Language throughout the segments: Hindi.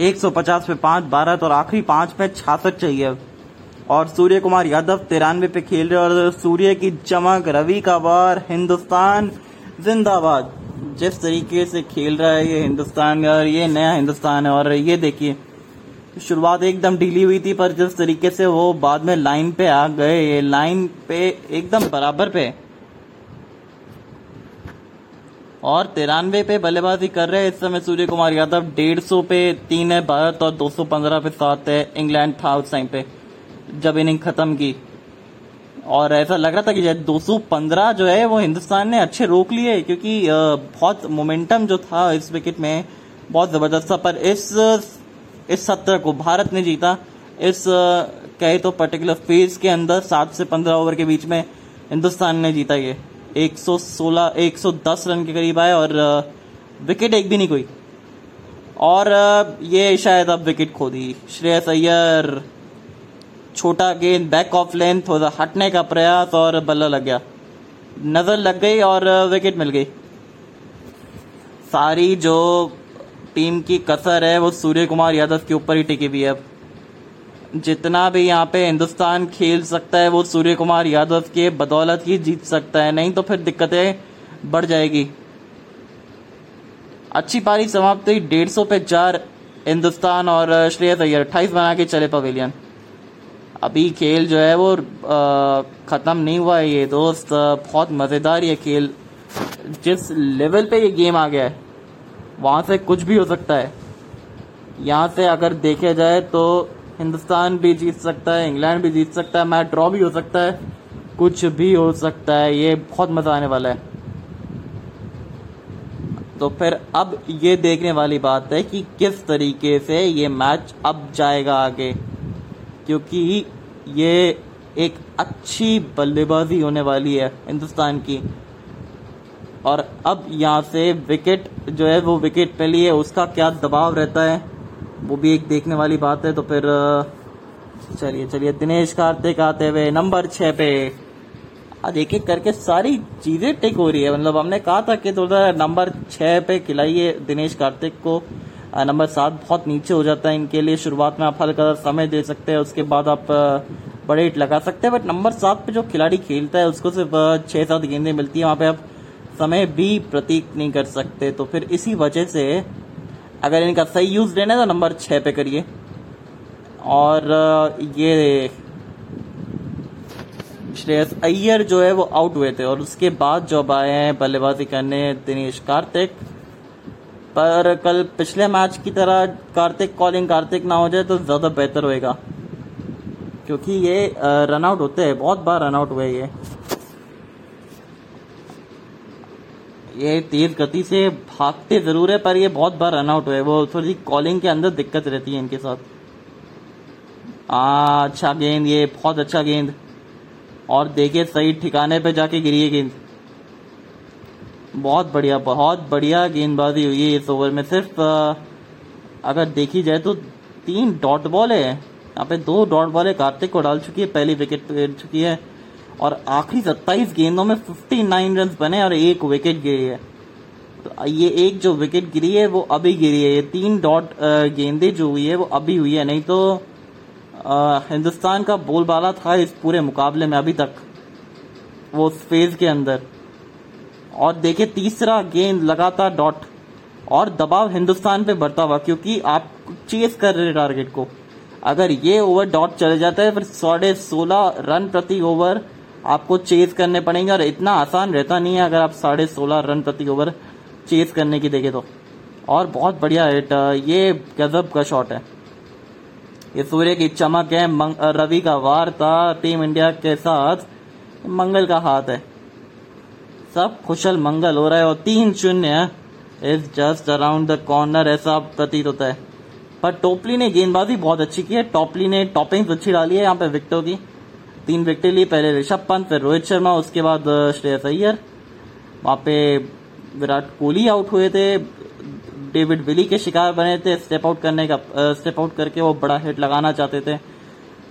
150 पे पाँच भारत और आखिरी पाँच पे छियासठ चाहिए। और सूर्य कुमार यादव तिरानवे पे खेल रहे और सूर्य की चमक, रवि का बार हिंदुस्तान जिंदाबाद। जिस तरीके से खेल रहा है ये हिंदुस्तान और ये नया हिंदुस्तान है और ये देखिए, शुरुआत एकदम ढीली हुई थी पर जिस तरीके से वो बाद में लाइन पे आ गए, ये लाइन पे एकदम बराबर पे और तिरानवे पे बल्लेबाजी कर रहे हैं। इस समय सूर्य कुमार यादव डेढ़ सौ पे तीन है, भारत और दो सौ पंद्रह पे सात है, इंग्लैंड था उस टाइम पे, जब इनिंग खत्म की। और ऐसा लग रहा था कि दो सौ पंद्रह जो है, वो हिंदुस्तान ने अच्छे रोक लिए क्योंकि बहुत मोमेंटम जो था इस विकेट में, बहुत ज़बरदस्त था। पर इस इस सत्र को भारत ने जीता। इस कहे तो पर्टिकुलर फ़ेज़ के अंदर सात से पंद्रह ओवर के बीच में हिंदुस्तान ने जीता ये। 116 110 रन के करीब आए और विकेट एक भी नहीं कोई। और ये शायद अब विकेट खो दी। श्रेयस अय्यर, छोटा गेंद बैक ऑफ़ लेंथ थोड़ा हटने का प्रयास और बल्ला लग गया। नज़र लग गई और विकेट मिल गई। सारी जो टीम की कसर है, वो सूर्य कुमार यादव के ऊपर ही टिकी हुई है अब। जितना भी यहाँ पे हिंदुस्तान खेल सकता है, वो सूर्य कुमार यादव के बदौलत ही जीत सकता है। नहीं तो फिर दिक्कतें बढ़ जाएगी। अच्छी पारी समाप्त हुई। डेढ़ सौ पे चार हिंदुस्तान और श्रेयस अय्यर। अट्ठाईस बना के चले पवेलियन। अभी खेल जो है वो ख़त्म नहीं हुआ है ये दोस्त। बहुत मज़ेदार ये खेल। जिस लेवल पे ये गेम आ गया है, वहाँ से कुछ भी हो सकता है। यहाँ से अगर देखा जाए तो हिंदुस्तान भी जीत सकता है, इंग्लैंड भी जीत सकता है, मैच ड्रॉ भी हो सकता है, कुछ भी हो सकता है, ये बहुत मज़ा आने वाला है। तो फिर अब ये देखने वाली बात है कि किस तरीके से ये मैच अब जाएगा आगे, क्योंकि ये एक अच्छी बल्लेबाजी होने वाली है हिंदुस्तान की। और अब यहाँ से विकेट जो है वो विकेट पे लिए, उसका क्या दबाव रहता है? वो भी एक देखने वाली बात है तो फिर चलिए चलिए, दिनेश कार्तिक आते हुए नंबर छः पे। आज एक एक करके सारी चीज़ें टिक हो रही है। मतलब हमने कहा था कि थोड़ा नंबर छः पे खिलाइए दिनेश कार्तिक को। नंबर सात बहुत नीचे हो जाता है इनके लिए। शुरुआत में आप हल्का समय दे सकते हैं, उसके बाद आप बड़े हिट लगा सकते हैं। बट नंबर सात पे जो खिलाड़ी खेलता है, उसको सिर्फ़ छः सात गेंदें मिलती हैं। वहाँ पे आप समय भी प्रतीक नहीं कर सकते। तो फिर इसी वजह से अगर इनका सही यूज़ लेना है तो नंबर छः पे करिए। और ये श्रेयस अय्यर जो है वो आउट हुए थे, और उसके बाद जो अब आए हैं बल्लेबाजी करने दिनेश कार्तिक। पर कल पिछले मैच की तरह कार्तिक कॉलिंग कार्तिक ना हो जाए तो ज़्यादा बेहतर होएगा। क्योंकि ये रन आउट होते हैं, बहुत बार रन आउट हुए ये। ये तेज गति से भागते ज़रूर है पर ये बहुत बार रन आउट हुए वो थोड़ी कॉलिंग के अंदर दिक्कत रहती है इनके साथ। आ, अच्छा गेंद ये बहुत अच्छा गेंद। और देखिए सही ठिकाने पे जाके गिरी है गेंद। बहुत बढ़िया बहुत बढ़िया गेंदबाजी हुई है इस ओवर में। सिर्फ़ आ, अगर देखी जाए तो तीन डॉट बॉल है। यहाँ पे दो डॉट बॉल है। कार्तिक को डाल चुकी है पहली विकेट गिर चुकी है। और आखिरी सत्ताईस गेंदों में 59 रन बने और एक विकेट गिरी है। तो ये एक जो विकेट गिरी है, वो अभी गिरी है। ये तीन डॉट गेंदे जो हुई है, वो अभी हुई है। नहीं तो हिंदुस्तान का बोलबाला था इस पूरे मुकाबले में अभी तक, वो फ़ेज़ के अंदर। और देखिए, तीसरा गेंद लगातार डॉट और दबाव हिंदुस्तान पे बढ़ता हुआ, क्योंकि आप चेस कर रहे टारगेट को। अगर ये ओवर डॉट चले जाता है, फिर साढ़े सोलह रन प्रति ओवर आपको चेज करने पड़ेंगे और इतना आसान रहता नहीं है अगर आप साढ़े सोलह रन प्रति ओवर चेज करने की देखें तो। और बहुत बढ़िया हिट ये गजब का शॉट है। ये सूर्य की चमक है रवि का वार था टीम इंडिया के साथ मंगल का हाथ है। सब खुशल मंगल हो रहा है और तीन शून्य is just around the corner ऐसा प्रतीत होता है। पर टोपली ने गेंदबाजी बहुत अच्छी की है, टॉपली ने टॉपिंग अच्छी डाली है यहाँ पे विकेटों की। तीन विकेट लिए, पहले ऋषभ पंत, फिर रोहित शर्मा, उसके बाद श्रेयस अय्यर। वहाँ पे विराट कोहली आउट हुए थे, डेविड विली के शिकार बने थे स्टेप आउट करने का स्टेप आउट करके वो बड़ा हिट लगाना चाहते थे।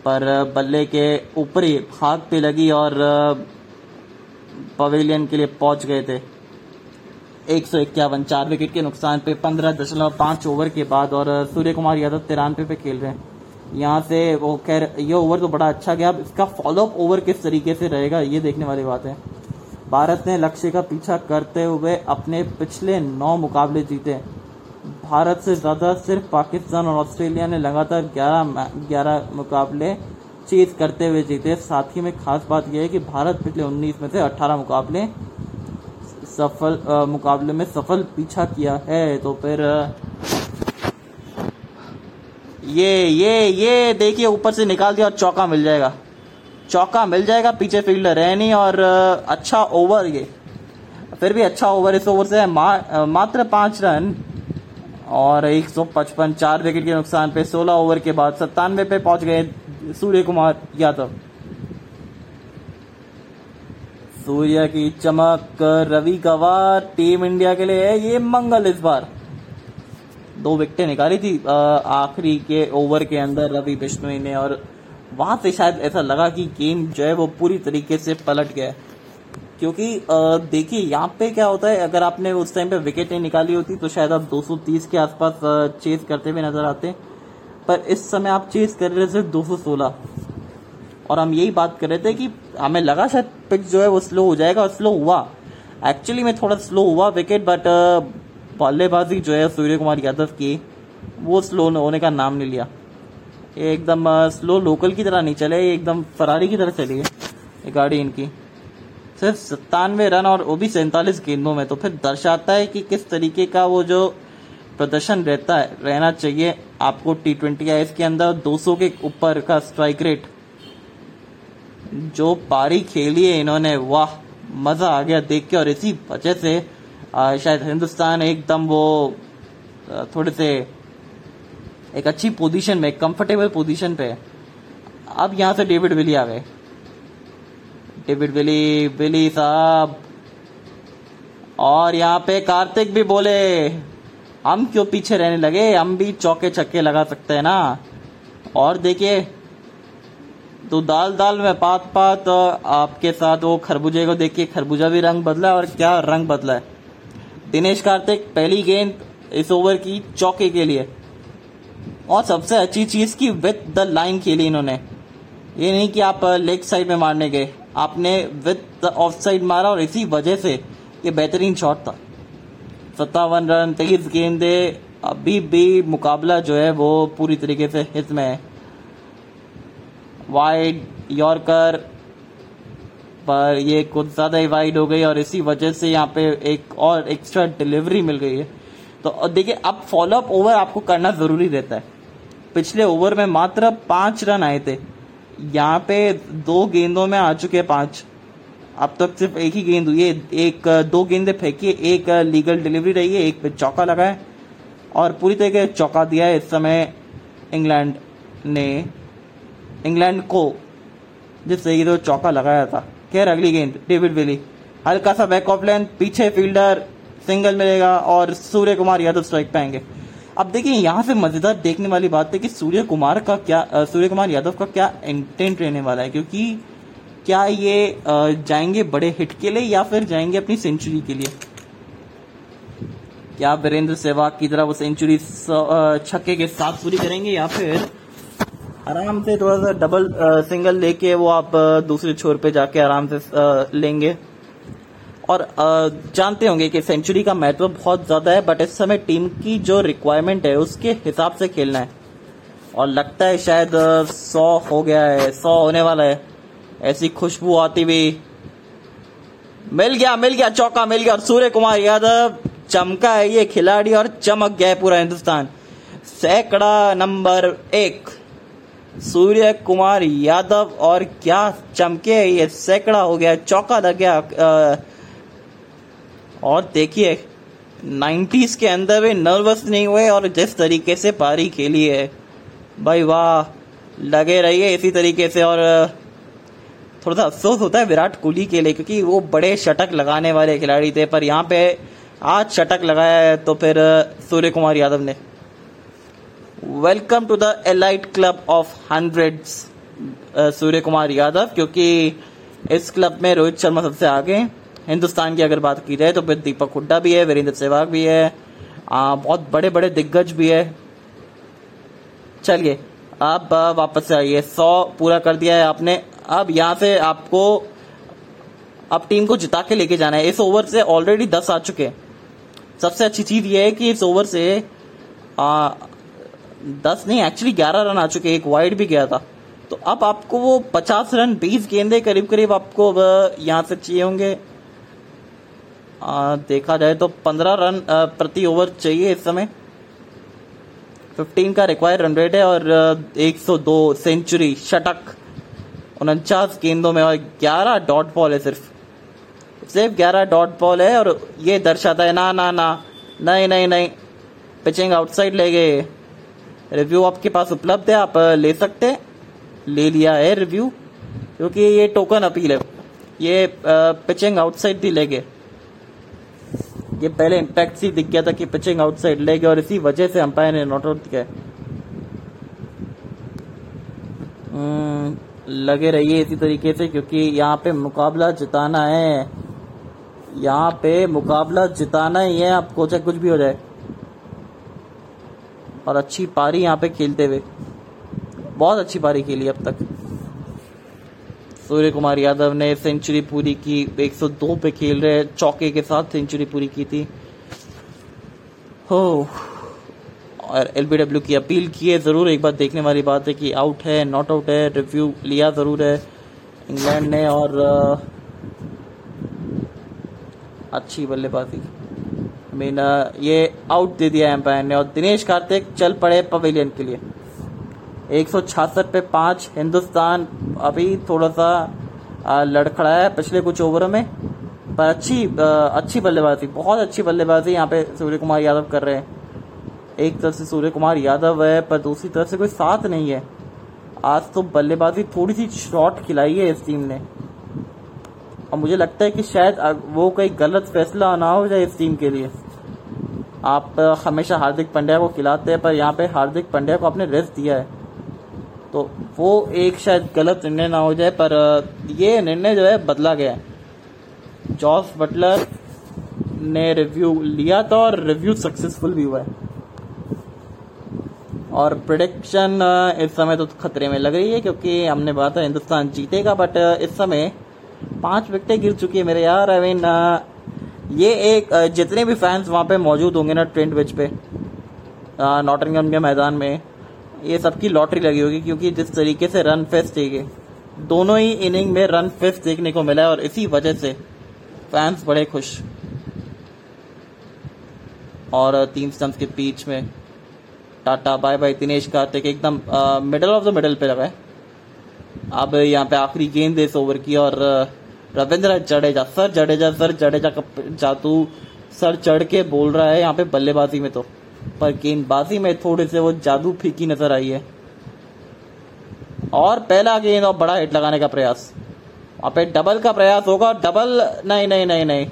पर बल्ले के ऊपरी भाग पे लगी और पवेलियन के लिए पहुँच गए थे। एक सौ इक्यावन, चार विकेट के नुकसान पे, पंद्रह दशमलव पाँच ओवर के बाद और सूर्य कुमार यादव तिरानवे पे खेल रहे हैं। यहाँ से वो खैर ये ओवर तो बड़ा अच्छा गया अब इसका फॉलोअप ओवर किस तरीके से रहेगा ये देखने वाली बात है। भारत ने लक्ष्य का पीछा करते हुए अपने पिछले नौ मुकाबले जीते। भारत से ज़्यादा सिर्फ़ पाकिस्तान और ऑस्ट्रेलिया ने लगातार 11 11 मुकाबले चीज़ करते हुए जीते। साथ ही में खास बात यह है कि भारत पिछले 19 में से 18 मुकाबले सफल आ, मुकाबले में सफल पीछा किया है। तो फिर ये ये ये देखिए ऊपर से निकाल दिया और चौका मिल जाएगा। चौका मिल जाएगा पीछे फील्डर है नहीं और अच्छा ओवर ये। फिर भी अच्छा ओवर इस ओवर से है। मा, मात्र पाँच रन और एक सौ पचपन चार विकेट के नुकसान पे सोलह ओवर के बाद सत्तानवे पे पहुँच गए सूर्य कुमार यादव। सूर्य की चमक रवि गवार टीम इंडिया के लिए है ये मंगल इस बार। दो विकेटें निकाली थी आखिरी के ओवर के अंदर रवि बिश्नोई ने और वहाँ से शायद ऐसा लगा कि गेम जो है वो पूरी तरीके से पलट गया। क्योंकि देखिए, यहाँ पे क्या होता है, अगर आपने उस टाइम पे विकेट नहीं निकाली होती तो शायद आप 230 के आसपास चेस करते हुए नज़र आते। पर इस समय आप चेस कर रहे थे 216 और हम यही बात कर रहे थे कि हमें लगा शायद पिच जो है वो स्लो हो जाएगा और स्लो हुआ। एक्चुअली में थोड़ा स्लो हुआ विकेट बट बल्लेबाजी जो है सूर्य कुमार यादव की, वो स्लो होने का नाम नहीं लिया। एकदम स्लो लोकल की तरह नहीं चले, एकदम फरारी की तरह चली है गाड़ी इनकी। सिर्फ़ सत्तानवे रन और वो भी सैंतालीस गेंदों में तो फिर दर्शाता है कि किस तरीके का वो जो प्रदर्शन रहता है, रहना चाहिए आपको टी ट्वेंटी या इसके अंदर 200 के ऊपर का स्ट्राइक रेट जो पारी खेली है इन्होंने, वाह, मज़ा आ गया देख के और इसी वजह से शायद हिंदुस्तान एकदम वो थोड़े से एक अच्छी पोजीशन में कंफर्टेबल पोजीशन पे। अब यहाँ से डेविड विली आ गए। डेविड विली विली साहब। और यहाँ पे कार्तिक भी बोले, हम क्यों पीछे रहने लगे? हम भी चौके छक्के लगा सकते हैं ना? और देखिए तो दाल दाल में पात पात आपके साथ वो खरबूजे को देखिए, खरबूजा भी रंग बदला है, और क्या रंग बदला है। दिनेश कार्तिक, पहली गेंद इस ओवर की चौके के लिए। और सबसे अच्छी चीज़ की विथ द लाइन खेली इन्होंने। ये नहीं कि आप लेग साइड में मारने गए। आपने विथ द ऑफ़ साइड मारा और इसी वजह से ये बेहतरीन शॉट था। सत्तावन रन, तेईस गेंदे, अभी भी मुकाबला जो है वो पूरी तरीके से हित में है। वाइड यॉर्कर पर ये कुछ ज़्यादा ही वाइड हो गई और इसी वजह से यहाँ पे एक और एक्स्ट्रा डिलीवरी मिल गई है। तो देखिए, अब फॉलोअप ओवर आपको करना ज़रूरी रहता है। पिछले ओवर में मात्र पाँच रन आए थे। यहाँ पे दो गेंदों में आ चुके हैं पाँच। अब तक सिर्फ़ एक ही गेंद हुई है। एक, दो गेंदे फेंकी एक लीगल डिलीवरी रही है, एक पे चौका लगा है। और पूरी तरीके चौका दिया है इस समय इंग्लैंड ने। इंग्लैंड को, जिससे ये तो चौका लगाया था। खैर अगली गेंद डेविड विली हल्का सा बैक ऑफ़ लेंथ पीछे फील्डर सिंगल मिलेगा और सूर्य कुमार यादव स्ट्राइक पाएँगे अब देखिए, यहाँ से मज़ेदार देखने वाली बात है कि सूर्य कुमार का क्या सूर्य कुमार यादव का क्या इंटेंट रहने वाला है, क्योंकि क्या ये जाएँगे बड़े हिट के लिए या फिर जाएँगे अपनी सेंचुरी के लिए? क्या वीरेंद्र सहवाग की तरह वो सेंचुरी छक्के के साथ पूरी करेंगे या फिर आराम से थोड़ा सा डबल सिंगल लेके वो आप दूसरे छोर पे जाके आराम से लेंगे। और जानते होंगे कि सेंचुरी का महत्व बहुत ज़्यादा है बट इस समय टीम की जो रिक्वायरमेंट है, उसके हिसाब से खेलना है। और लगता है शायद सौ हो गया है, सौ होने वाला है। ऐसी खुशबू आती हुई मिल गया मिल गया, चौका मिल गया, और सूर्य कुमार यादव चमका है ये खिलाड़ी, और चमक गया है पूरा हिंदुस्तान। सैकड़ा नंबर एक। सूर्य कुमार यादव और क्या चमके, ये सैकड़ा हो गया, चौका लग गया और देखिए 90s के अंदर भी नर्वस नहीं हुए और जिस तरीके से पारी खेली है। भाई वाह, लगे रहिए इसी तरीके से और थोड़ा सा अफसोस होता है विराट कोहली के लिए क्योंकि वो बड़े शटक लगाने वाले खिलाड़ी थे, पर यहाँ पे आज शटक लगाया है तो फिर सूर्य कुमार यादव ने। Welcome to the elite club of hundred Surya Kumar Yadav क्योंकि इस क्लब में रोहित शर्मा सबसे आगे हिंदुस्तान की अगर बात की जाए तो फिर दीपक हुड्डा भी है वीरेंद्र सहवाग भी है आ, बहुत बड़े बड़े दिग्गज भी है। चलिए अब वापस से आइए। सौ पूरा कर दिया है आपने। अब यहाँ से आपको अब टीम को जिता के लेके जाना है। इस ओवर से ऑलरेडी दस आ चुके हैं। सबसे अच्छी चीज़ ये है कि इस ओवर से आ, दस नहीं एक्चुअली ग्यारह रन आ चुके एक वाइड भी गया था। तो अब आपको वो पचास रन बीस गेंदे करीब करीब आपको यहाँ से चाहिए होंगे। आ, देखा जाए तो पंद्रह रन प्रति ओवर चाहिए इस समय। फिफ्टीन का रिक्वायर रन रेट है और एक सौ दो सेंचुरी शटक उनचास गेंदों में और ग्यारह डॉट बॉल है सिर्फ़। सिर्फ़ ग्यारह डॉट बॉल है और ये दर्शाता है ना ना ना नहीं नहीं नहीं पिचिंग आउटसाइड ले गए। रिव्यू आपके पास उपलब्ध है आप ले सकते ले लिया है रिव्यू क्योंकि ये टोकन अपील है। ये पिचिंग आउटसाइड भी ले गए ये पहले इम्पैक्ट सी दिख गया था कि पिचिंग आउटसाइड ले गया और इसी वजह से अंपायर ने नॉट आउट किया हम्म, लगे रहिए इसी तरीके से क्योंकि यहाँ पे मुकाबला जिताना है। यहाँ पे मुकाबला जिताना ही है आपको चाहे कुछ भी हो जाए। और अच्छी पारी यहाँ पे खेलते हुए। बहुत अच्छी पारी खेली अब तक। सूर्य कुमार यादव ने सेंचुरी पूरी की 102 पे खेल रहे चौके के साथ सेंचुरी पूरी की थी। हो और एलबीडब्ल्यू की अपील की है ज़रूर, एक बार देखने वाली बात है कि आउट है नॉट आउट है रिव्यू लिया ज़रूर है इंग्लैंड ने और अच्छी बल्लेबाजी। मीन, ये आउट दे दिया एम्पायर ने और दिनेश कार्तिक चल पड़े पवेलियन के लिए। एक पे पाँच, हिंदुस्तान अभी थोड़ा सा लड़खड़ा है पिछले कुछ ओवरों में, पर अच्छी अच्छी बल्लेबाजी, बहुत अच्छी बल्लेबाजी यहाँ पे सूर्य कुमार यादव कर रहे हैं। एक तरफ़ से सूर्य कुमार यादव है, पर दूसरी तरफ़ से कोई साथ नहीं है। आज तो बल्लेबाजी थोड़ी सी शॉर्ट खिलाई है इस टीम ने। और मुझे लगता है कि शायद वो कोई गलत फैसला ना हो जाए इस टीम के लिए। आप हमेशा हार्दिक पांड्या को खिलाते हैं, पर यहाँ पे हार्दिक पांड्या को आपने रेस्ट दिया है। तो वो एक शायद गलत निर्णय ना हो जाए, पर ये निर्णय जो है बदला गया है। जॉस बटलर ने रिव्यू लिया था और रिव्यू सक्सेसफुल भी हुआ है। और प्रोडिक्शन इस समय तो खतरे में लग रही है, क्योंकि हमने बात है हिंदुस्तान जीतेगा बट इस समय पाँच विकेटें गिर चुकी है मेरे यार आई मीन ये एक जितने भी फैंस वहाँ पे मौजूद होंगे ना ट्रेंड विच पे नॉटिंगम के मैदान में, ये सबकी लॉटरी लगी होगी क्योंकि जिस तरीके से रन फेस्ट देखे, दोनों ही इनिंग में रन फेस्ट देखने को मिला है और इसी वजह से फैंस बड़े खुश। और तीन स्टम्प के बीच में, tata bye bye Dinesh Karthik एकदम मिडल ऑफ़ द मिडल पे लगा है। अब यहाँ पे आखिरी गेंद इस ओवर की और रविंद्र जडेजा, सर जडेजा सर जडेजा का जादू सर चढ़ के बोल रहा है यहाँ पे बल्लेबाजी में तो। पर गेंदबाजी में थोड़े से वो जादू फीकी नज़र आई है। और पहला गेंद और बड़ा हिट लगाने का प्रयास। वहाँ पे डबल का प्रयास होगा, डबल नहीं नहीं नहीं नहीं।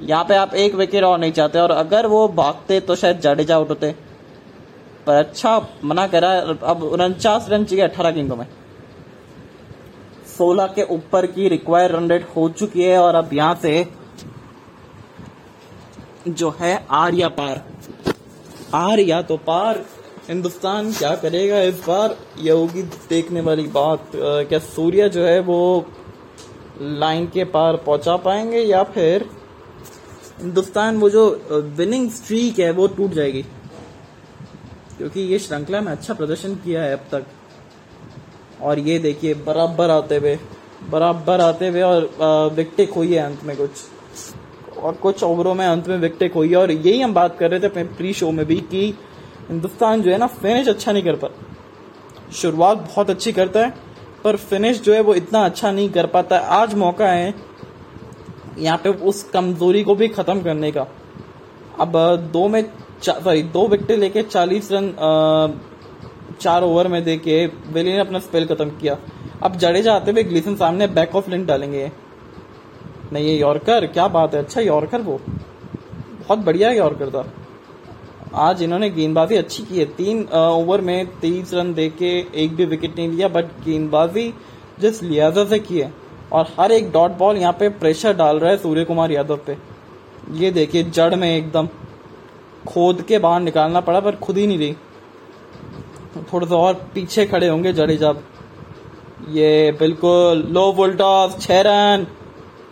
यहाँ पे आप एक विकेट और नहीं चाहते और अगर वो भागते तो शायद जडेजा आउट होते पर अच्छा मना करा अब उनचास रन चाहिए अठारह गेंदों में। 16 के ऊपर की रिक्वायर रन रेट हो चुकी है और अब यहाँ से जो है आर या पार। आर या तो पार। हिंदुस्तान क्या करेगा इस बार? यह होगी देखने वाली बात। क्या सूर्य जो है वो लाइन के पार पहुँचा पाएँगे या फिर हिंदुस्तान वो जो विनिंग स्ट्रीक है वो टूट जाएगी? क्योंकि ये श्रृंखला में अच्छा प्रदर्शन किया है अब तक। और ये देखिए, बराबर आते हुए, बराबर आते हुए और विकटें खोई है अंत में कुछ। और कुछ ओवरों में अंत में विकटें खोई है। और यही हम बात कर रहे थे अपने प्री शो में भी कि हिंदुस्तान जो है ना फिनिश अच्छा नहीं कर पाता शुरुआत बहुत अच्छी करता है, पर फिनिश जो है वो इतना अच्छा नहीं कर पाता आज मौका है यहाँ पे उस कमज़ोरी को भी खत्म करने का। अब दो में सॉरी दो विकेट लेके चालीस रन चार ओवर में देके वेली ने अपना स्पेल खत्म किया। अब जडेजा आते हुए ग्लीसन सामने बैक ऑफ़ लिंक डालेंगे। नहीं, ये यॉर्कर, क्या बात है? अच्छा यॉर्कर वो। बहुत बढ़िया यॉर्कर था। आज इन्होंने गेंदबाजी अच्छी की है। तीन ओवर में तेईस रन दे के एक भी विकेट नहीं लिया बट गेंदबाजी जिस लिहाजा से की है। और हर एक डॉट बॉल यहाँ पे प्रेशर डाल रहा है सूर्य कुमार यादव पे। ये देखिए जड़ में एकदम। खोद के बाहर निकालना पड़ा, पर खुद ही नहीं रही। थोड़ा सा और पीछे खड़े होंगे जडेजा। ये बिल्कुल लो वोल्टॉस छह रन।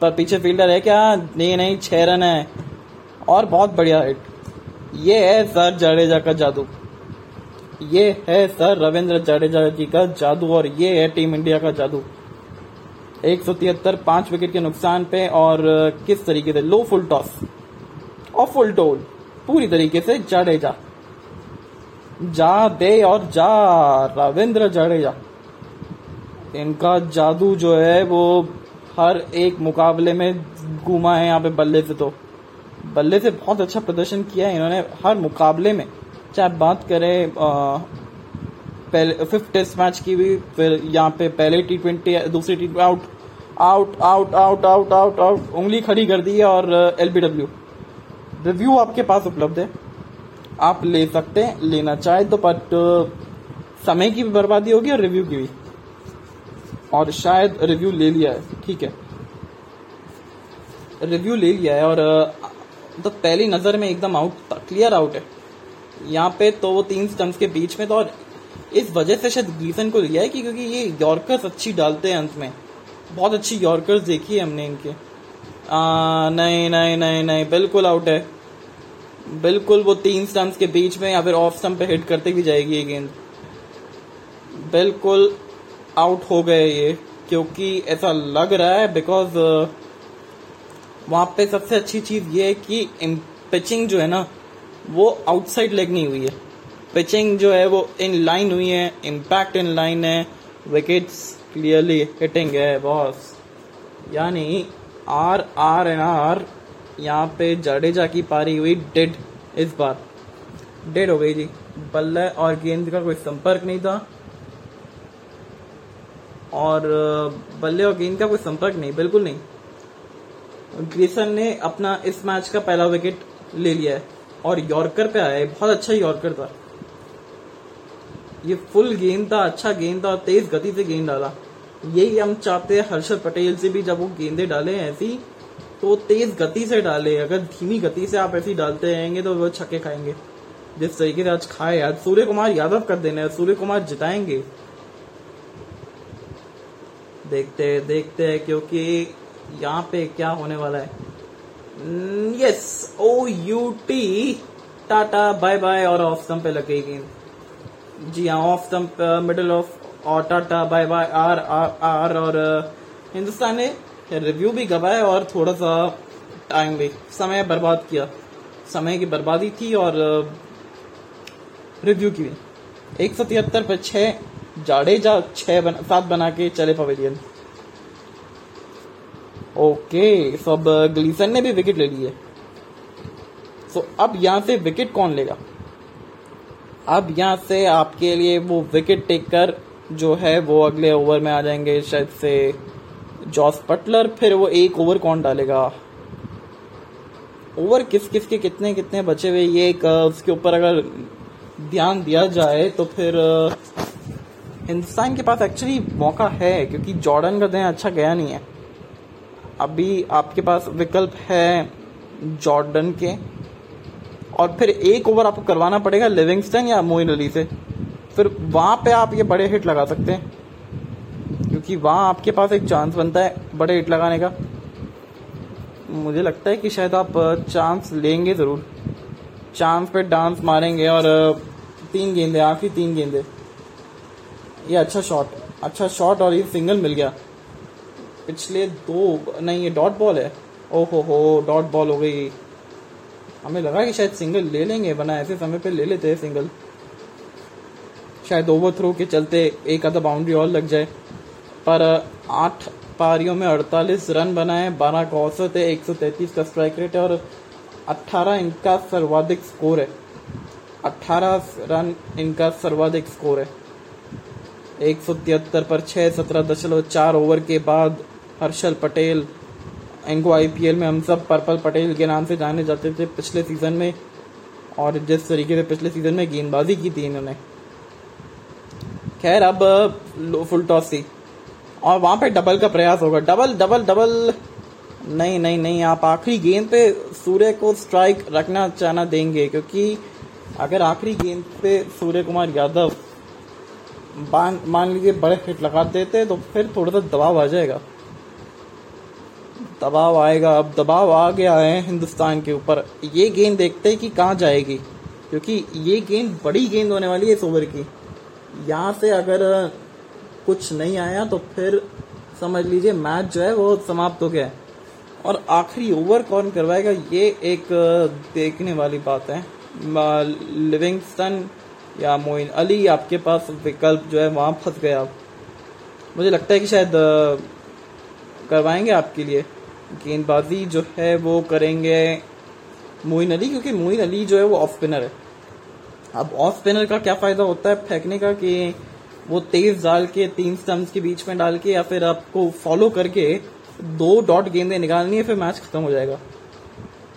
पर पीछे फील्डर है क्या? नहीं नहीं, छह रन है। और बहुत बढ़िया हिट ये है सर जडेजा का जादू। ये है सर रविंद्र जडेजा जी का जादू और ये है टीम इंडिया का जादू। एक सौ तिहत्तर, पाँच विकेट के नुकसान पे और किस तरीके से? Low full toss. और फुल टोल। पूरी तरीके से जडेजा। जा दे और जा, रविंद्र जडेजा। इनका जादू जो है, वो हर एक मुकाबले में घूमा है यहाँ पे बल्ले से तो। बल्ले से बहुत अच्छा प्रदर्शन किया है इन्होंने हर मुकाबले में। चाहे बात करें पहले फिफ्थ टेस्ट मैच की भी, फिर यहाँ पे पहले टी ट्वेंटी दूसरी T out out out out out out out उंगली खड़ी कर दी है और एल बी डब्ल्यू रिव्यू आपके पास उपलब्ध है। आप ले सकते हैं लेना चाहे तो बट समय की भी बर्बादी होगी और रिव्यू की भी। और शायद रिव्यू ले लिया है ठीक है। रिव्यू ले लिया है और तो पहली नज़र में एकदम आउट क्लियर आउट है। यहाँ पे तो वो तीन स्टम्स के बीच में तो और इस वजह से शायद ग्लीसन को लिया है कि क्योंकि ये यॉर्कर्स अच्छी डालते हैं अंत में। बहुत अच्छी यॉर्कर्स देखी है हमने इनके। आ, नहीं नहीं नहीं नहीं बिल्कुल आउट है। बिल्कुल वो तीन स्टम्प्स के बीच में या फिर ऑफ़ स्टम्प पे हिट करते भी जाएगी ये गेंद बिल्कुल आउट हो गए ये, क्योंकि ऐसा लग रहा है बिकॉज़ वहाँ पे सबसे अच्छी चीज़ ये है कि पिचिंग जो है ना, वो आउटसाइड लेग नहीं हुई है। पिचिंग जो है वो इन लाइन हुई है इम्पैक्ट इन लाइन है विकेट्स क्लियरली हिटिंग है बॉस यानी आर आर एन आर यहाँ पे जडेजा की पारी हुई डेड इस बार। डेड हो गई जी। बल्ले और गेंद का कोई संपर्क नहीं था। और बल्ले और गेंद का कोई संपर्क नहीं, बिल्कुल नहीं। ग्रीसन ने अपना इस मैच का पहला विकेट ले लिया है और यॉर्कर पे आया है। बहुत अच्छा यॉर्कर था। ये फुल गेंद था अच्छा गेंद था और तेज गति से गेंद डाला। यही हम चाहते हैं हर्षद पटेल से भी जब वो गेंदे डाले ऐसी तो तेज गति से डाले। अगर धीमी गति से आप ऐसी डालते रहेंगे तो वो छक्के खाएँगे। जिस तरीके से आज खाए आज सूर्य कुमार यादव कर देने सूर्य कुमार जिताएँगे। देखते हैं देखते हैं क्योंकि यहाँ पे क्या होने वाला है। Yes O U T tata bye bye और ऑफ़ स्टंप पे लगेगी। जी हाँ ऑफ़ स्टंप मिडल ऑफ़ और tata bye bye R R R और uh, हिंदुस्तान ने रिव्यू भी गवाया और थोड़ा सा टाइम भी समय बर्बाद किया। समय की बर्बादी थी और रिव्यू की भी। एक सौ तिहत्तर पे छह जाडेजा छह बना, सात बना के चले पवेलियन ओके सो अब ग्लीसन ने भी विकेट ले ली है। सो अब यहाँ से विकेट कौन लेगा? अब यहाँ से आपके लिए वो विकेट टेकर जो है वो अगले ओवर में आ जाएँगे शायद से जॉस बटलर फिर वो एक ओवर कौन डालेगा? ओवर किस किस के कितने कितने बचे हुए? ये एक उसके ऊपर अगर ध्यान दिया जाए तो फिर हिंदुस्तान के पास एक्चुअली मौका है, क्योंकि जॉर्डन का दिन अच्छा गया नहीं है। अभी आपके पास विकल्प है जॉर्डन के, और फिर एक ओवर आपको करवाना पड़ेगा लिविंगस्टन या मोइन अली से। फिर वहाँ पे आप ये बड़े हिट लगा सकते हैं। क्योंकि वहाँ आपके पास एक चांस बनता है बड़े हिट लगाने का। मुझे लगता है कि शायद आप चांस लेंगे ज़रूर। चांस पे डांस मारेंगे और तीन गेंदे, आखिरी तीन गेंदे। ये अच्छा शॉट अच्छा शॉट और ये सिंगल मिल गया। पिछले दो, नहीं, ये डॉट बॉल है। ओहो हो डॉट बॉल हो गई। हमें लगा कि शायद सिंगल ले लेंगे बना ऐसे समय पे ले लेते हैं सिंगल शायद ओवर थ्रो के चलते एक आधा बाउंड्री और लग जाए। पर आठ पारियों में 48 रन बनाए, बारह का औसत है 133 का स्ट्राइक रेट है और 18 इनका सर्वाधिक स्कोर है। 18 रन इनका सर्वाधिक स्कोर है। एक सौ तिहत्तर पर छः सत्रह दशमलव चार ओवर के बाद हर्षल पटेल इनको आईपीएल में हम सब पर्पल पटेल के नाम से जाने जाते थे पिछले सीज़न में और जिस तरीके से पिछले सीज़न में गेंदबाजी की थी इन्होंने। खैर, अब फुल टॉस थी। और वहाँ पे डबल का प्रयास होगा। डबल डबल डबल नहीं नहीं नहीं, आप आखिरी गेंद पे सूर्य को स्ट्राइक रखना चाहना देंगे, क्योंकि अगर आखिरी गेंद पे सूर्य कुमार यादव मान लीजिए बड़े हिट लगा देते तो फिर थोड़ा सा दबाव आ जाएगा। दबाव आएगा। अब दबाव आ गया है हिंदुस्तान के ऊपर। ये गेंद देखते हैं कि कहाँ जाएगी, क्योंकि ये गेंद बड़ी गेंद होने वाली है इस ओवर की। यहाँ से अगर कुछ नहीं आया तो फिर समझ लीजिए मैच जो है वो समाप्त हो गया और आखिरी ओवर कौन करवाएगा, ये एक देखने वाली बात है। लिविंगस्टन या मोइन अली आपके पास विकल्प जो है, वहाँ फंस गया। मुझे लगता है कि शायद करवाएँगे आपके लिए। गेंदबाजी जो है वो करेंगे मोइन अली, क्योंकि मोइन अली जो है वो ऑफ़ स्पिनर है। अब ऑफ़ स्पिनर का क्या फ़ायदा होता है, फेंकने का कि वो तेज डाल के तीन स्टम्प्स के बीच में डाल के या फिर आपको फॉलो करके दो डॉट गेंदें निकालनी है, फिर मैच खत्म हो जाएगा।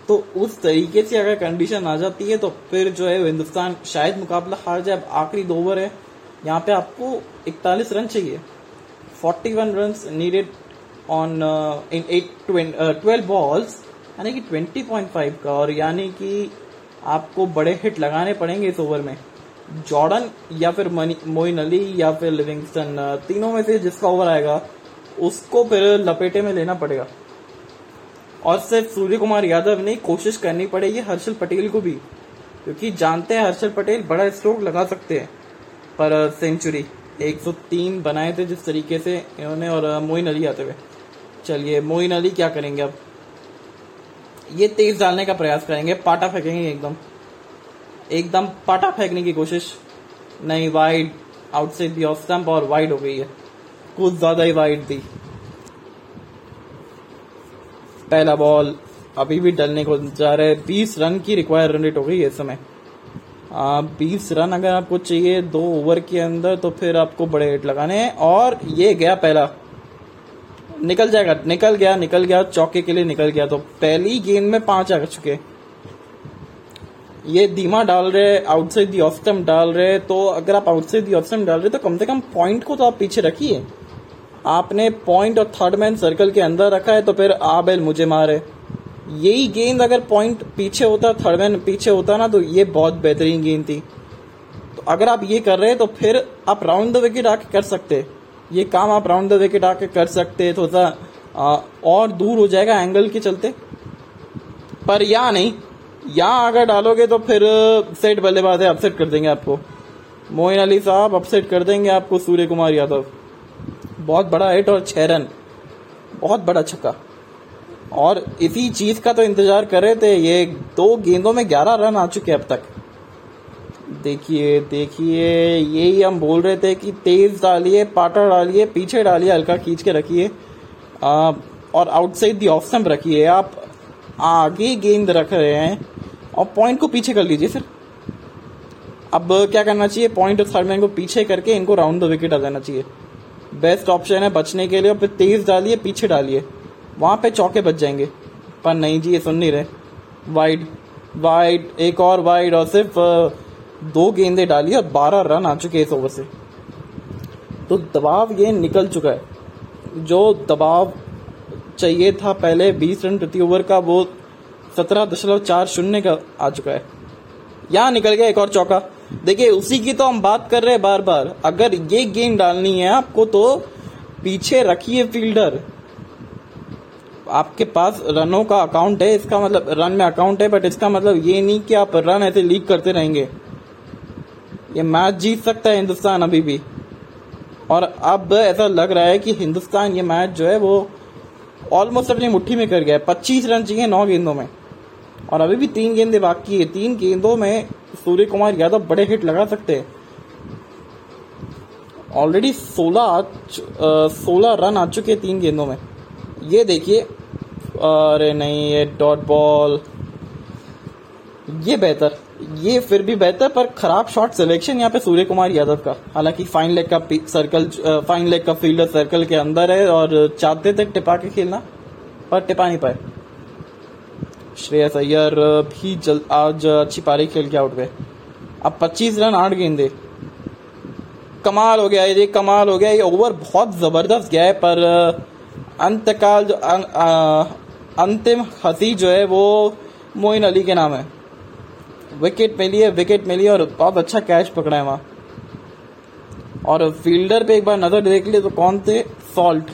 तो उस तरीके से अगर कंडीशन आ जाती है तो फिर जो है हिंदुस्तान शायद मुकाबला हार जाए। आखिरी दो ओवर है। यहाँ पे आपको इकतालीस रन चाहिए। 41 run needed on in eight twelve balls यानी कि 20.5 का। और यानी कि आपको बड़े हिट लगाने पड़ेंगे इस ओवर में। जॉर्डन या फिर मोइन अली या फिर लिविंगस्टन तीनों में से जिसका ओवर आएगा, उसको फिर लपेटे में लेना पड़ेगा। और सिर्फ़ सूर्य कुमार यादव ने कोशिश करनी पड़ेगी हर्षल पटेल को भी, क्योंकि जानते हैं हर्षल पटेल बड़ा स्ट्रोक लगा सकते हैं। पर सेंचुरी 103 बनाए थे जिस तरीके से इन्होंने और मोइन अली आते हुए। चलिए, मोइन अली क्या करेंगे अब? ये तेज डालने का प्रयास करेंगे, पाटा फेंकेंगे एकदम। एकदम पाटा फेंकने की कोशिश। नहीं wide out outside the off stump और वाइड हो गई है। कुछ ज़्यादा ही वाइड थी। पहला बॉल अभी भी डलने को जा रहे हैं। बीस रन की रिक्वायर रन रेट हो गई है इस समय। बीस रन अगर आपको चाहिए दो ओवर के अंदर तो फिर आपको बड़े हिट लगाने हैं। और ये गया पहला। निकल जाएगा, निकल गया निकल गया, चौके के लिए निकल गया। तो पहली गेंद में पाँच आ चुके ये धीमा डाल रहे आउटसाइड दी ऑफ़ डाल रहे तो अगर आप आउटसाइड दी ऑफ़ डाल रहे तो कम से कम पॉइंट को तो आप पीछे रखिए। आपने पॉइंट और थर्ड मैन सर्कल के अंदर रखा है तो फिर आ बेल मुझे मारे। यही गेंद अगर पॉइंट पीछे होता थर्ड मैन पीछे होता ना तो ये बहुत बेहतरीन गेंद थी। तो अगर आप ये कर रहे हैं तो फिर आप राउंड द विकेट आके कर सकते ये काम आप राउंड द विकेट आके कर सकते थोड़ा और दूर हो जाएगा एंगल के चलते। पर या नहीं यहाँ अगर डालोगे तो फिर सेट बल्लेबाज है अपसेट कर देंगे आपको। मोइन अली साहब अपसेट कर देंगे आपको सूर्य कुमार यादव। बहुत बड़ा हिट और छह रन बहुत बड़ा छक्का। और इसी चीज़ का तो इंतज़ार कर रहे थे, ये दो गेंदों में ग्यारह रन आ चुके अब तक। देखिए देखिए, यही हम बोल रहे थे कि तेज डालिए, पाटा डालिए, पीछे डालिए, हल्का खींच के रखिए। और आउटसाइड दी ऑफ़ स्टम्प रखिए। आप आगे गेंद रख रहे हैं। और पॉइंट को पीछे कर लीजिए सर अब क्या करना चाहिए? पॉइंट और थर्ड मैन को पीछे करके इनको राउंड द विकेट आ जाना चाहिए। बेस्ट ऑप्शन है बचने के लिए, और फिर तेज डालिए, पीछे डालिए। वहाँ पे चौके बच जाएँगे। पर नहीं जी, ये सुन नहीं रहे। वाइड वाइड एक और वाइड और सिर्फ़ दो गेंदे डाली और बारह रन आ चुके इस ओवर से। तो दबाव ये निकल चुका है। जो दबाव चाहिए था पहले बीस रन प्रति ओवर का, वो सत्रह दशमलव चार शून्य का आ चुका है। यहाँ निकल गया एक और चौका। देखिए, उसी की तो हम बात कर रहे हैं बार बार अगर ये गेंद डालनी है आपको तो पीछे रखिए फील्डर। आपके पास रनों का अकाउंट है, इसका मतलब रन में अकाउंट है बट इसका मतलब ये नहीं कि आप रन ऐसे लीक करते रहेंगे। ये मैच जीत सकता है हिंदुस्तान अभी भी। और अब ऐसा लग रहा है कि हिंदुस्तान ये मैच जो है वो ऑलमोस्ट अपनी मुट्ठी में कर गया है। पच्चीस रन चाहिए नौ गेंदों में। और अभी भी तीन गेंदे बाकी है। तीन गेंदों में सूर्य कुमार यादव बड़े हिट लगा सकते हैं। ऑलरेडी सोलह सोलह रन आ चुके हैं तीन गेंदों में। ये देखिए, अरे नहीं, ये डॉट बॉल ये बेहतर। ये फिर भी बेहतर, पर खराब शॉट सिलेक्शन यहाँ पे सूर्य कुमार यादव का। हालाँकि फाइन लेग का सर्कल फाइन लेग का फील्डर सर्कल के अंदर है और चाहते थे टिपा के खेलना, पर टिपा नहीं पाए। श्रेयस अय्यर, भी जल आज अच्छी पारी खेल के आउट गए अब 25 रन, आठ गेंदे। कमाल हो गया ये कमाल हो गया। ये ओवर बहुत ज़बरदस्त गया है, पर अंतकाल जो अंतिम हसी जो है वो मोइन अली के नाम है। विकेट मिली है विकेट मिली और बहुत अच्छा कैच पकड़ा है वहाँ। और फील्डर पे एक बार नज़र देख लिए तो कौन थे? सॉल्ट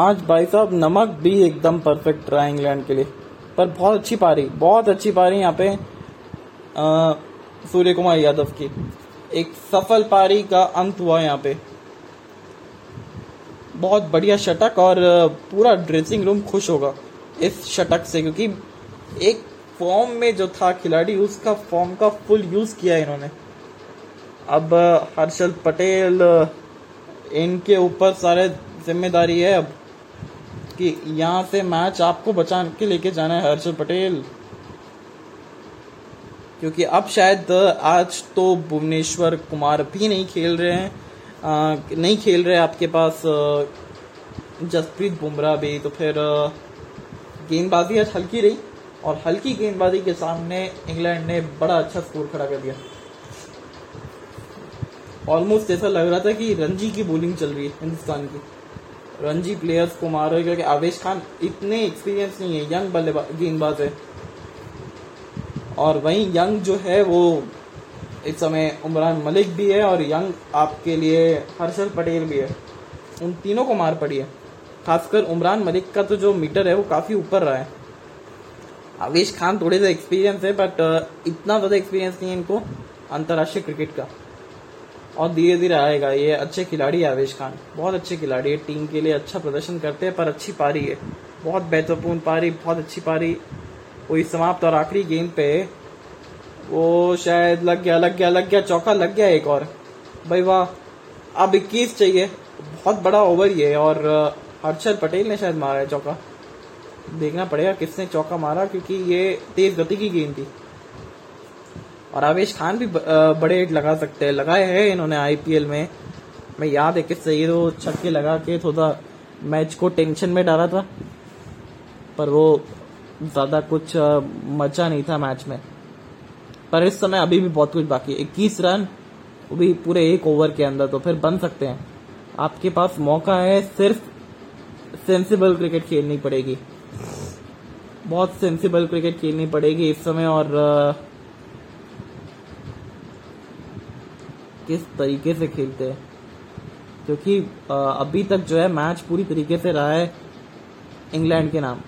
आज भाई साहब नमक भी एकदम परफेक्ट रहा इंग्लैंड के लिए। पर बहुत अच्छी पारी, बहुत अच्छी पारी यहाँ पे सूर्य कुमार यादव की। एक सफल पारी का अंत हुआ यहाँ पे। बहुत बढ़िया शटक और पूरा ड्रेसिंग रूम खुश होगा इस शटक से, क्योंकि एक फॉर्म में जो था खिलाड़ी, उसका फॉर्म का फुल यूज़ किया इन्होंने। अब, हर्षल पटेल, इनके ऊपर सारे ज़िम्मेदारी है, अब कि यहाँ से मैच आपको बचा के लेके जाना है हर्षल पटेल। क्योंकि अब शायद आज तो भुवनेश्वर कुमार भी नहीं खेल रहे हैं। आ, नहीं खेल रहे आपके पास जसप्रीत बुमराह भी तो फिर गेंदबाजी आज हल्की रही और हल्की गेंदबाजी के सामने इंग्लैंड ने बड़ा अच्छा स्कोर खड़ा कर दिया। ऑलमोस्ट ऐसा लग रहा था कि रणजी की बॉलिंग चल रही है हिंदुस्तान की। रणजी प्लेयर्स को मार, क्योंकि आवेश खान इतने एक्सपीरियंस नहीं है यंग बल्लेबाज गेंदबाज है। और वहीं यंग जो है, वो इस समय उमरान मलिक भी है और यंग आपके लिए हर्षल पटेल भी है। उन तीनों को मार पड़ी है। खासकर उमरान मलिक का तो जो मीटर है, वो काफ़ी ऊपर रहा है। आवेश खान थोड़े से एक्सपीरियंस है बट इतना ज़्यादा एक्सपीरियंस नहीं है इनको अंतर्राष्ट्रीय क्रिकेट का। और धीरे धीरे आएगा। ये अच्छे खिलाड़ी आवेश खान। बहुत अच्छे खिलाड़ी है। टीम के लिए अच्छा प्रदर्शन करते हैं, पर अच्छी पारी है। बहुत महत्वपूर्ण पारी, बहुत अच्छी पारी। वही समाप्त और आखिरी गेंद पे। वो शायद लग गया लग गया लग गया, चौका लग गया एक और। भाई वाह, अब इक्कीस चाहिए। बहुत बड़ा ओवर ये और हर्षद पटेल ने शायद मारा है चौका। देखना पड़ेगा किसने चौका मारा, क्योंकि ये तेज गति की गेंद थी। और आवेश खान भी बड़े लगा सकते हैं। लगाए हैं इन्होंने आईपीएल में। मैं याद है किससे, ये तो छक्के लगा के थोड़ा मैच को टेंशन में डाला था, पर वो ज़्यादा कुछ मचा नहीं था मैच में। पर इस समय अभी भी बहुत कुछ बाकी है। इक्कीस रन, वो भी पूरे एक ओवर के अंदर तो फिर बन सकते हैं। आपके पास मौका है, सिर्फ़ सेंसिबल क्रिकेट खेलनी पड़ेगी। बहुत सेंसिबल क्रिकेट खेलनी पड़ेगी इस समय, और किस तरीके से खेलते हैं। क्योंकि अभी तक जो है मैच पूरी तरीके से रहा है इंग्लैंड के नाम।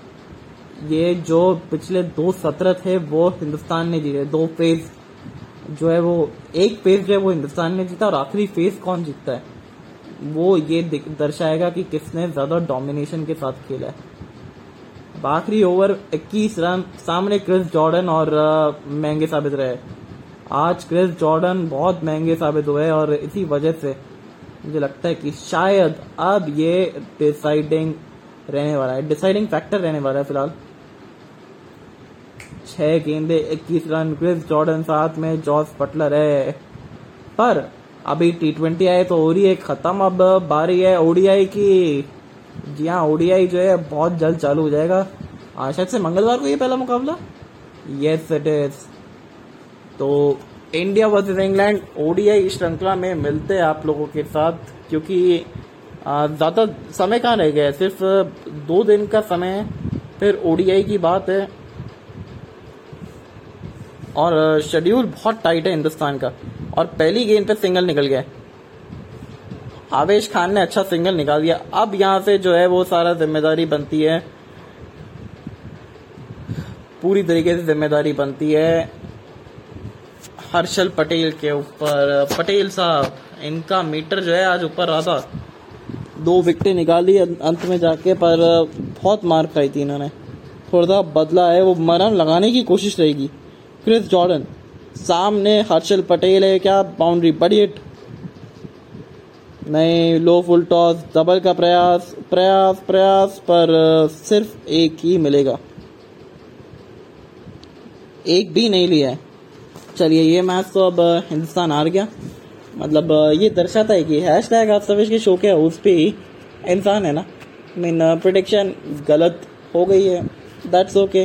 ये जो पिछले दो सत्र थे, वो हिंदुस्तान ने जीते। दो फ़ेज़ जो है वो, एक फ़ेज़ जो है वो हिंदुस्तान ने जीता और आखिरी फ़ेज़ कौन जीतता है? वो ये दर्शाएगा कि किसने ज़्यादा डोमिनेशन के साथ खेला है। आखिरी ओवर 21 रन, सामने क्रिस जॉर्डन और महँगे साबित रहे। आज क्रिस जॉर्डन बहुत महँगे साबित हुए और इसी वजह से मुझे लगता है कि शायद अब ये डिसाइडिंग रहने वाला है। डिसाइडिंग फैक्टर रहने वाला है फ़िलहाल। छह गेंदे, इक्कीस रन, क्रिस जॉर्डन साथ में जॉर्ज पटलर है। पर अभी टी ट्वेंटी आए तो ओडीआई खत्म, अब बारी है ओडीआई की। जी हाँ ओडीआई जो है बहुत जल्द चालू हो जाएगा। शायद से मंगलवार को ये पहला मुकाबला? यस इट इज़ तो इंडिया वर्सेस इंग्लैंड ओडीआई श्रृंखला में मिलते हैं आप लोगों के साथ, क्योंकि ज़्यादा समय कहाँ रह गया सिर्फ़ दो दिन का समय है, फिर ओडीआई की बात है। और शेड्यूल बहुत टाइट है हिंदुस्तान का। और पहली गेंद पे सिंगल निकल गया आवेश खान ने अच्छा सिंगल निकाल दिया। अब यहाँ से जो है वो सारा ज़िम्मेदारी बनती है। पूरी तरीके से ज़िम्मेदारी बनती है। हर्षल पटेल के ऊपर। पटेल साहब, इनका मीटर जो है आज ऊपर रहा था। दो विकेटें निकाली अंत में जाके, पर बहुत मार खाई थी इन्होंने। थोड़ा सा बदला है, वो मरन लगाने की कोशिश रहेगी। क्रिस जॉर्डन, सामने हर्षल पटेल है, क्या बाउंड्री बड़ी हिट नहीं लो फुल टॉस डबल का प्रयास प्रयास प्रयास, पर सिर्फ़ एक ही मिलेगा। एक भी नहीं लिया है। चलिए, ये मैच तो अब हिंदुस्तान हार गया। मतलब ये दर्शाता है कि हैश टैग आप सवेश के शो के उस पर ही इंसान है ना। मीन प्रोडिक्शन गलत हो गई है। दैट्स ओके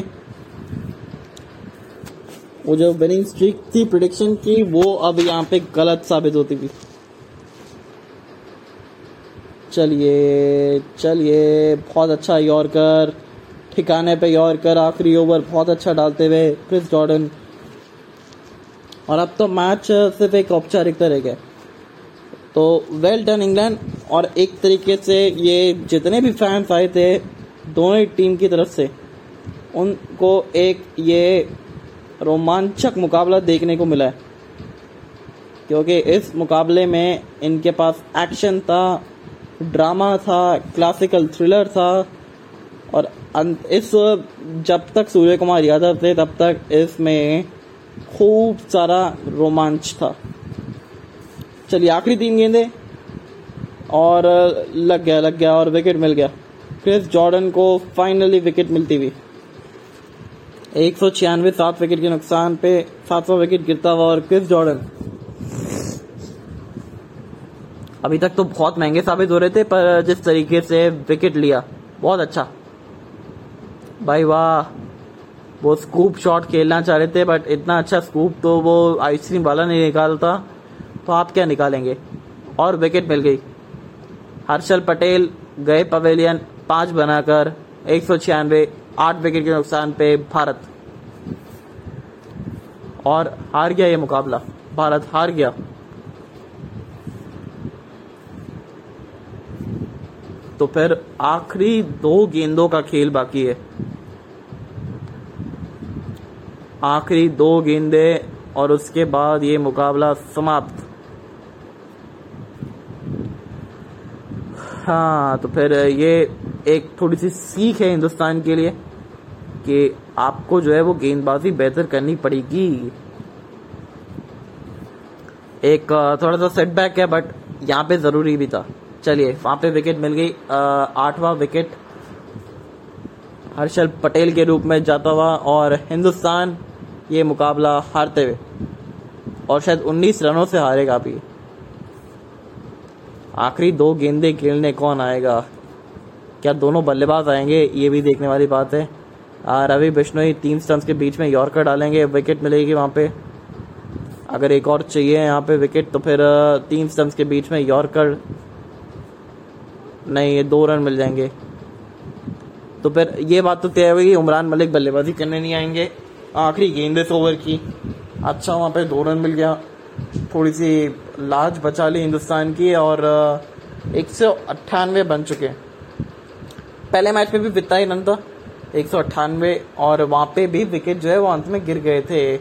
वो जो विनिंग स्ट्रीक थी प्रोडिक्शन की, वो अब यहाँ पे गलत साबित होती थी। चलिए चलिए, बहुत अच्छा यॉर्कर ठिकाने पे यॉर्कर आखिरी ओवर बहुत अच्छा डालते हुए क्रिस जॉर्डन और अब तो मैच सिर्फ़ एक औपचारिकता रह गया तो वेल डन इंग्लैंड। और एक तरीके से ये जितने भी फैंस आए थे, दोनों टीम की तरफ़ से, उनको एक ये रोमांचक मुकाबला देखने को मिला है। क्योंकि इस मुकाबले में इनके पास एक्शन था ड्रामा था क्लासिकल थ्रिलर था, और इस जब तक सूर्य कुमार यादव थे, तब तक इसमें खूब सारा रोमांच था। चलिए, आखिरी तीन गेंदे। और, लग गया लग गया, और विकेट मिल गया। क्रिस जॉर्डन को फाइनली विकेट मिलती हुई। एक सौ छियानवे, सात विकेट के नुकसान पे सात सौ विकेट गिरता हुआ और क्रिस जॉर्डन अभी तक तो बहुत महँगे साबित हो रहे थे, पर जिस तरीके से विकेट लिया, बहुत अच्छा। भाई वाह। वो स्कूप शॉट खेलना चाह रहे थे बट इतना अच्छा स्कूप तो वो आइसक्रीम वाला नहीं निकालता। तो आप क्या निकालेंगे? और विकेट मिल गई। हर्षल पटेल गए पवेलियन पाँच बनाकर, एक सौ छियानवे, आठ विकेट के नुकसान पे भारत। और हार गया ये मुकाबला। भारत हार गया। तो फिर आखिरी दो गेंदों का खेल बाकी है। आखिरी दो गेंदे और उसके बाद ये मुकाबला समाप्त। हाँ तो फिर ये एक थोड़ी सी सीख है हिंदुस्तान के लिए कि आपको जो है वो गेंदबाजी बेहतर करनी पड़ेगी। एक थोड़ा सा सेटबैक है बट यहाँ पे ज़रूरी भी था। चलिए, वहाँ पे विकेट मिल गई आठवां विकेट हर्षल पटेल के रूप में जाता हुआ और हिंदुस्तान ये मुकाबला हारते हुए। और शायद 19 रनों से हारेगा भी। आखिरी दो गेंदे खेलने कौन आएगा? क्या दोनों बल्लेबाज आएँगे? ये भी देखने वाली बात है। रवि बिश्नोई तीन स्टम्स के बीच में यॉर्कर डालेंगे। विकेट मिलेगी वहाँ पे। अगर एक और चाहिए यहाँ पे विकेट तो फिर तीन स्टम्स के बीच में यॉर्कर। नहीं, ये दो रन मिल जाएँगे। तो फिर ये बात तो तय हुई उमरान मलिक बल्लेबाजी करने नहीं आएँगे। आखिरी गेंद इस ओवर की। अच्छा वहाँ पे दो रन मिल गया। थोड़ी सी लाज बचा ली हिंदुस्तान की और एक सौ अट्ठानवे बन चुके पहले मैच में भी बिता ही रन था। एक सौ अट्ठानवे और वहाँ पे भी विकेट जो है वो अंत में गिर गए थे।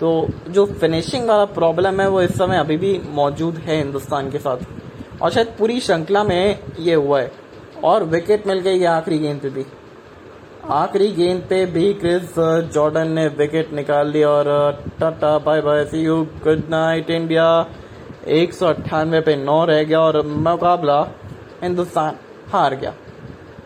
तो जो फिनिशिंग वाला प्रॉब्लम है वो इस समय अभी भी मौजूद है हिंदुस्तान के साथ। और शायद पूरी श्रृंखला में ये हुआ है। और विकेट मिल गई आखिरी गेंद पे भी। आखिरी गेंद पे भी क्रिस जॉर्डन ने विकेट निकाल ली और tata, bye bye, see you, good night India. एक सौ अट्ठानवे पे नौ रह गया और मुकाबला हिंदुस्तान हार गया।